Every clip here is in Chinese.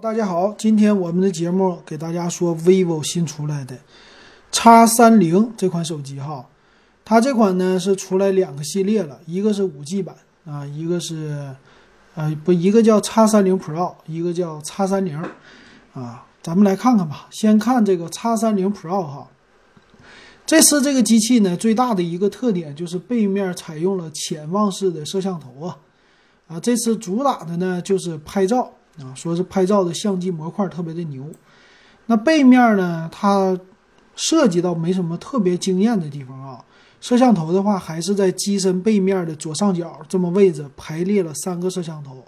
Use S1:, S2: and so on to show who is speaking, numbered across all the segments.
S1: 大家好，今天我们的节目给大家说 vivo 新出来的 X 三零这款手机哈，它这款呢是出来两个系列了，一个是五 G 版啊，一个是呃不，一个叫 X 三零 Pro，一个叫 X 三零啊，咱们来看看吧。先看这个 X 三零 Pro 哈，这次这个机器呢最大的一个特点就是背面采用了潜望式的摄像头啊，啊，这次主打的呢就是拍照。啊，说是拍照的相机模块特别的牛，那背面呢，它设计到没什么特别惊艳的地方啊。摄像头的话，还是在机身背面的左上角这么位置排列了三个摄像头，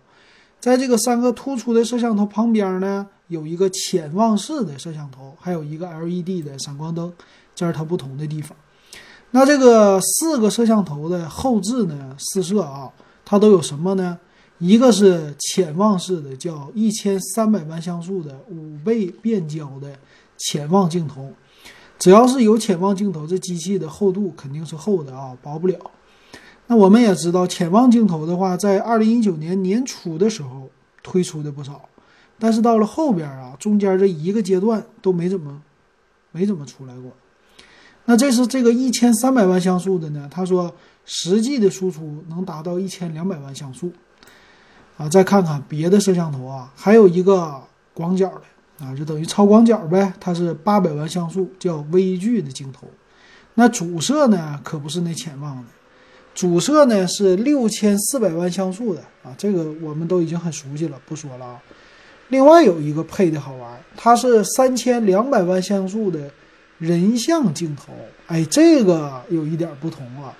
S1: 在这个三个突出的摄像头旁边呢，有一个潜望式的摄像头，还有一个 LED 的闪光灯，这是它不同的地方。那这个四个摄像头的后置呢，四摄啊，它都有什么呢？一个是潜望式的，叫一千三百万像素的五倍变焦的潜望镜头。只要是有潜望镜头，这机器的厚度肯定是厚的啊，薄不了。那我们也知道，潜望镜头的话，在二零一九年年初的时候推出的不少，但是到了后边啊，中间这一个阶段都没怎么没怎么出来过。那这是这个一千三百万像素的呢？他说实际的输出能达到一千两百万像素。啊，再看看别的摄像头啊，还有一个广角的啊，就等于超广角呗。它是八百万像素，叫微距的镜头。那主摄呢，可不是那潜望的，主摄呢是六千四百万像素的啊。这个我们都已经很熟悉了，不说了啊。另外有一个配的好玩，它是三千两百万像素的人像镜头。哎，这个有一点不同啊，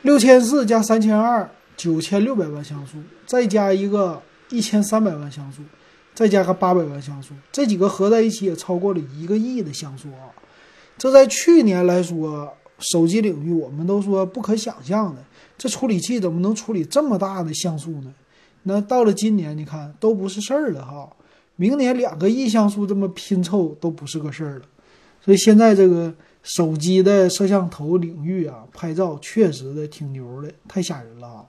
S1: 六千四加三千二。九千六百万像素，再加一个一千三百万像素，再加个八百万像素，这几个合在一起也超过了一个亿的像素啊！这在去年来说，手机领域我们都说不可想象的，这处理器怎么能处理这么大的像素呢？那到了今年，你看都不是事儿了哈！明年两个亿像素这么拼凑都不是个事儿了，所以现在这个。手机的摄像头领域啊，拍照确实的挺牛的，太吓人了啊！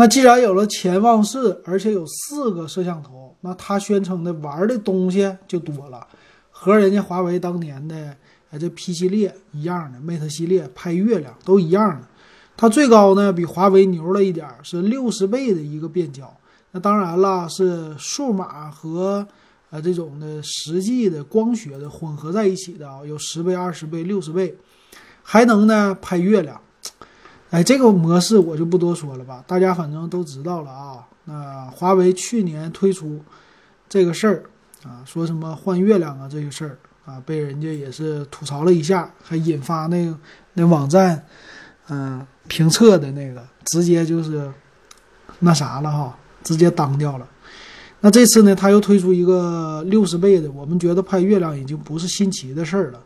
S1: 那既然有了潜望式，而且有四个摄像头，那它宣称的玩的东西就多了，和人家华为当年的呃这 P 系列一样的，Mate 系列拍月亮都一样的。它最高呢比华为牛了一点，是六十倍的一个变焦。那当然了，是数码和呃这种的实际的光学的混合在一起的啊，有十倍、二十倍、六十倍，还能呢拍月亮。哎，这个模式我就不多说了吧，大家反正都知道了啊。那华为去年推出这个事儿啊，说什么换月亮啊这个事儿啊，被人家也是吐槽了一下，还引发那那网站嗯评测的那个直接就是那啥了哈，直接当掉了。那这次呢，他又推出一个六十倍的，我们觉得拍月亮已经不是新奇的事儿了，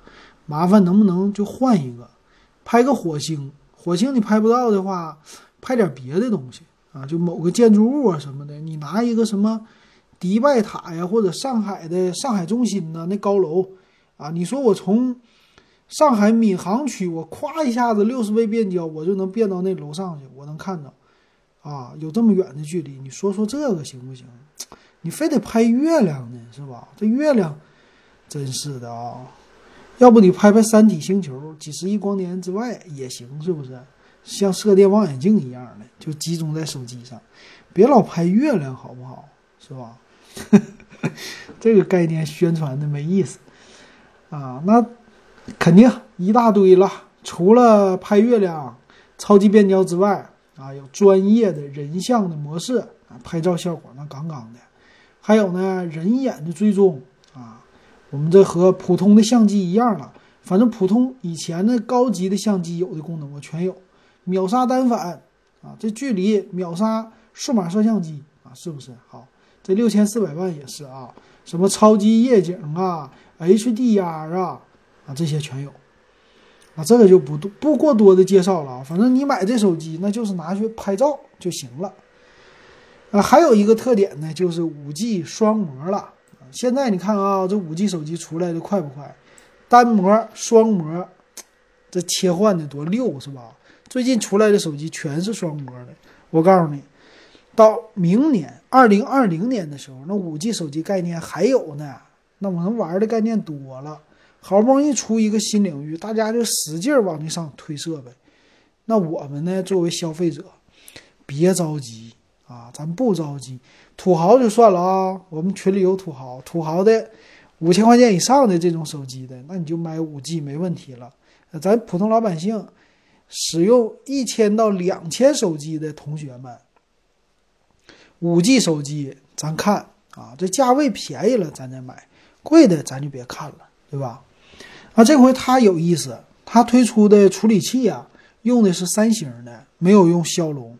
S1: 麻烦能不能就换一个，拍个火星？火星你拍不到的话，拍点别的东西啊，就某个建筑物啊什么的，你拿一个什么迪拜塔呀，或者上海的上海中心呢那高楼啊，你说我从上海闵行区，我咵一下子六十倍变焦，我就能变到那楼上去，我能看到啊，有这么远的距离，你说说这个行不行？你非得拍月亮呢，是吧？这月亮真是的啊。要不你拍拍三体星球，几十亿光年之外也行，是不是？像射电望远镜一样的，就集中在手机上，别老拍月亮，好不好？是吧？这个概念宣传的没意思啊。那肯定一大堆了，除了拍月亮、超级变焦之外啊，有专业的人像的模式啊，拍照效果那杠杠的，还有呢，人眼的追踪。我们这和普通的相机一样了，反正普通以前的高级的相机有的功能我全有，秒杀单反啊，这距离秒杀数码摄像机啊，是不是？好，这六千四百万也是啊，什么超级夜景啊、HDR 啊啊这些全有，啊这个就不不过多的介绍了啊，反正你买这手机那就是拿去拍照就行了，啊还有一个特点呢，就是五 G 双模了。现在你看啊，这五 G 手机出来的快不快？单模、双模，这切换的多溜是吧？最近出来的手机全是双模的。我告诉你，到明年二零二零年的时候，那五 G 手机概念还有呢，那我们玩的概念多了，好不容易出一个新领域，大家就使劲往那上推设备。那我们呢，作为消费者，别着急啊，咱不着急，土豪就算了啊，我们群里有土豪，土豪的五千块钱以上的这种手机的，那你就买五 G 没问题了。咱普通老百姓使用一千到两千手机的同学们，五 G 手机咱看啊，这价位便宜了咱再买，贵的咱就别看了，对吧？啊，这回它有意思，它推出的处理器啊，用的是三星的，没有用骁龙，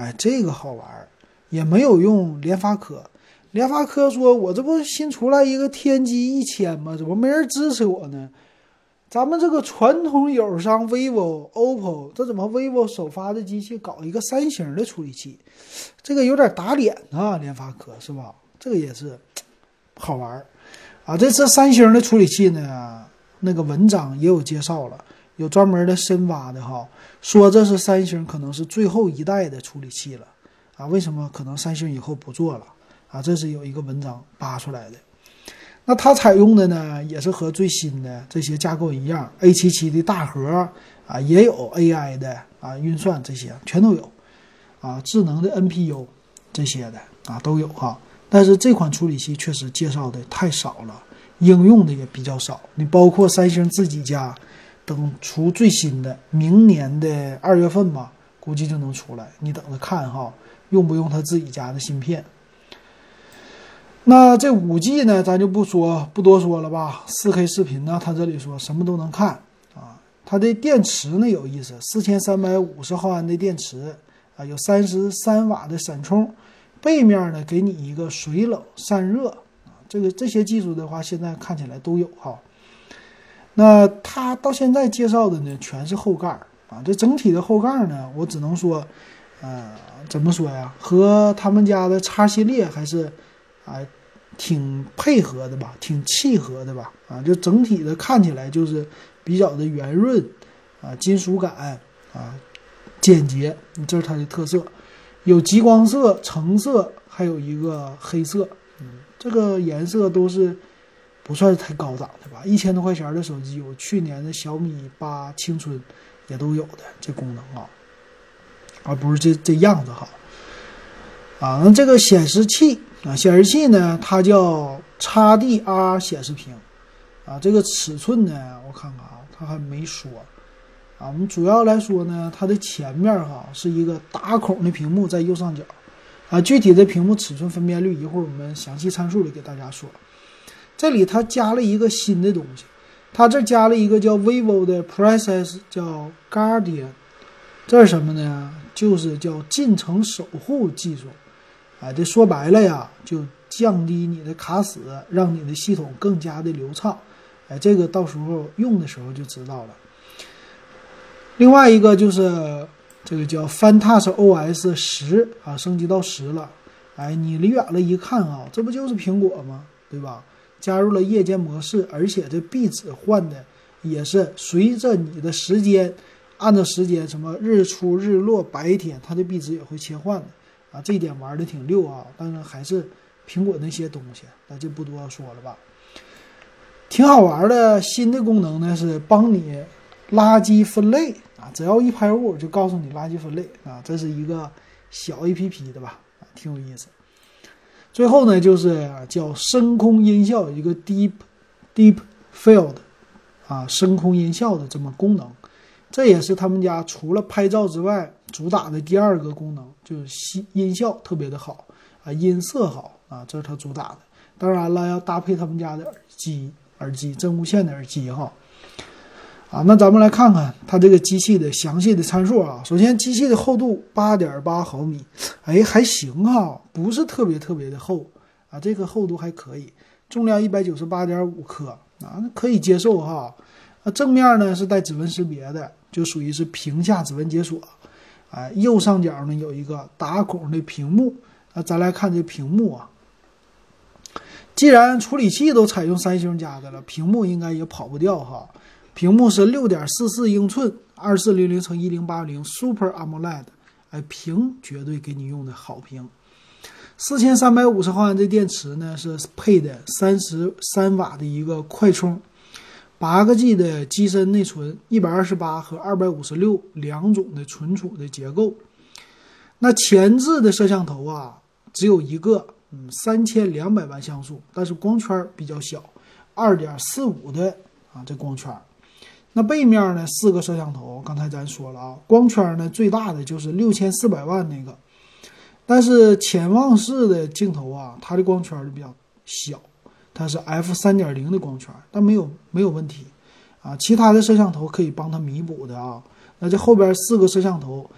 S1: 哎，这个好玩，也没有用联发科。联发科说：“我这不新出来一个天玑一千吗？怎么没人支持我呢？”咱们这个传统友商 vivo、OPPO，这怎么 vivo 首发的机器搞一个三星的处理器？这个有点打脸啊！联发科是吧？这个也是好玩啊！这次三星的处理器呢，那个文章也有介绍了，有专门的深挖的哈，说这是三星可能是最后一代的处理器了啊！为什么可能三星以后不做了啊？这是有一个文章扒出来的。那它采用的呢，也是和最新的这些架构一样，A77 的大核啊，也有 AI 的啊运算，这些全都有啊，智能的 NPU 这些的啊都有哈。但是这款处理器确实介绍的太少了，应用的也比较少。你包括三星自己家，等出最新的，明年的二月份吧，估计就能出来，你等着看哈，用不用他自己家的芯片？那这五 G 呢，咱就不说不多说了吧。四 K 视频呢，它这里说什么都能看啊。它的电池呢有意思，四千三百五十毫安的电池啊，有三十三瓦的闪充，背面呢给你一个水冷散热啊。这个这些技术的话，现在看起来都有哈。那它到现在介绍的呢，全是后盖啊。这整体的后盖呢，我只能说，呃，怎么说呀？和他们家的叉系列还是。啊，挺配合的吧，挺契合的吧，啊，就整体的看起来就是比较的圆润，啊，金属感，啊，简洁，这是它的特色。有极光色、橙色，还有一个黑色，嗯，这个颜色都是不算是太高档的吧？一千多块钱的手机，我去年的小米八青春也都有的这功能啊，而不是这这样子哈。啊，那这个显示器。啊，显示器呢，它叫 XDR 显示屏，啊，这个尺寸呢，我看看啊，它还没说，啊，我们主要来说呢，它的前面哈是一个打孔的屏幕在右上角，啊，具体的屏幕尺寸分辨率一会儿我们详细参数里给大家说。这里它加了一个新的东西，它这加了一个叫 vivo 的 process，叫 Guardian，这是什么呢？就是叫进程守护技术。哎，这说白了呀，就降低你的卡死，让你的系统更加的流畅。哎，这个到时候用的时候就知道了。另外一个就是这个叫 FunTouch OS 十啊，升级到十了。哎，你离远了一看啊，这不就是苹果吗？对吧？加入了夜间模式，而且这壁纸换的也是随着你的时间，按照时间什么日出日落白天，它的壁纸也会切换的。啊，这一点玩的挺溜啊，当然还是苹果那些东西，那就不多说了吧。挺好玩的新的功能呢，是帮你垃圾分类啊，只要一拍物就告诉你垃圾分类啊，这是一个小 A P P 的吧，啊，挺有意思。最后呢，就是叫声空音效，一个 Deep Deep Field 啊，声空音效的这么功能。这也是他们家除了拍照之外主打的第二个功能，就是音音效特别的好啊，音色好啊，这是它主打的。当然了，要搭配他们家的耳机，耳机真无线的耳机哈。啊，那咱们来看看它这个机器的详细的参数啊。首先，机器的厚度八点八毫米，哎，还行哈，不是特别特别的厚啊，这个厚度还可以。重量一百九十八点五克啊，可以接受哈。啊，正面呢是带指纹识别的。就属于是屏下指纹解锁，哎，右上角呢有一个打孔的屏幕，那咱来看这屏幕啊。既然处理器都采用三星家的了，屏幕应该也跑不掉哈。屏幕是六点四四英寸，二四零零乘一零八零 Super AMOLED 哎，屏绝对给你用的好评。四千三百五十毫安的电池呢，是配的三十三瓦的一个快充，八个 G 的机身内存，一百二十八和二百五十六两种的存储的结构。那前置的摄像头啊，只有一个，嗯，三千两百万像素，但是光圈比较小，二点四五的啊这光圈。那背面呢，四个摄像头，刚才咱说了啊，光圈呢最大的就是六千四百万那个。但是潜望式的镜头啊，它的光圈就比较小，它是 f 三点零的光圈，但没有没有问题啊。其他的摄像头可以帮它弥补的啊。那这后边四个摄像头，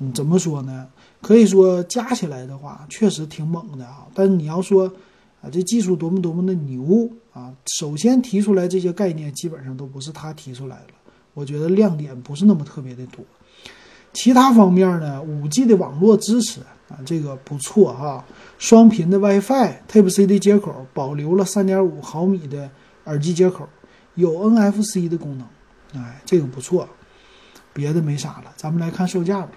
S1: 嗯，怎么说呢？可以说加起来的话，确实挺猛的啊。但是你要说啊，这技术多么多么的牛啊，首先提出来这些概念，基本上都不是他提出来的。我觉得亮点不是那么特别的多。其他方面呢，五 G 的网络支持。啊，这个不错哈，双频的 WiFi Type C 的接口，保留了3.5毫米的耳机接口，有 NFC 的功能，哎，这个不错。别的没啥了，咱们来看售价吧。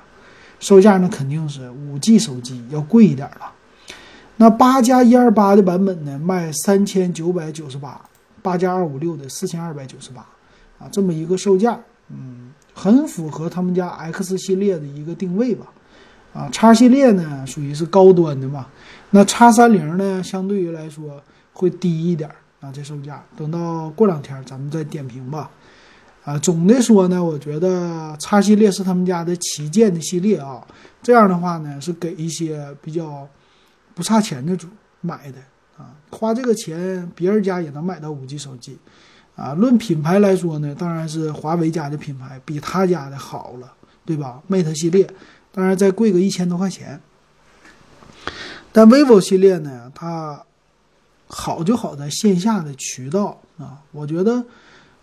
S1: 售价呢肯定是 5G 手机要贵一点了。那八加一二八的版本呢，卖三千九百九十八，八加二五六的四千二百九十八，啊，这么一个售价，嗯，很符合他们家 X 系列的一个定位吧。啊，叉系列呢属于是高端的嘛，那叉三零呢相对于来说会低一点啊，这售价等到过两天咱们再点评吧。啊，总的说呢，我觉得叉系列是他们家的旗舰的系列啊，这样的话呢是给一些比较不差钱的主买的啊，花这个钱别人家也能买到五 G 手机啊。论品牌来说呢，当然是华为家的品牌比他家的好了，对吧？Mate 系列。当然，再贵个一千多块钱，但 vivo 系列呢，它好就好在线下的渠道啊。我觉得，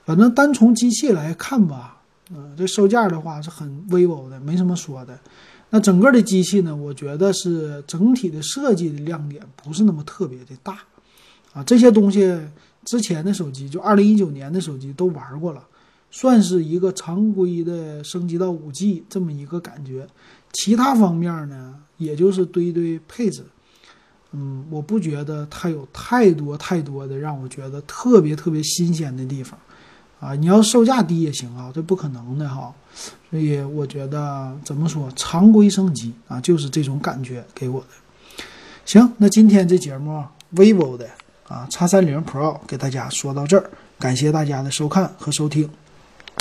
S1: 反正单从机器来看吧，嗯，这售价的话是很 vivo 的，没什么说的。那整个的机器呢，我觉得是整体的设计的亮点不是那么特别的大啊。这些东西之前的手机，就二零一九年的手机都玩过了，算是一个常规的升级到五 G 这么一个感觉。其他方面呢，也就是堆堆配置，嗯，我不觉得它有太多太多的让我觉得特别特别新鲜的地方，啊，你要售价低也行啊，这不可能的哈，所以我觉得怎么说，常规升级啊，就是这种感觉给我的。行，那今天这节目 vivo 的啊，X 三零 Pro 给大家说到这儿，感谢大家的收看和收听。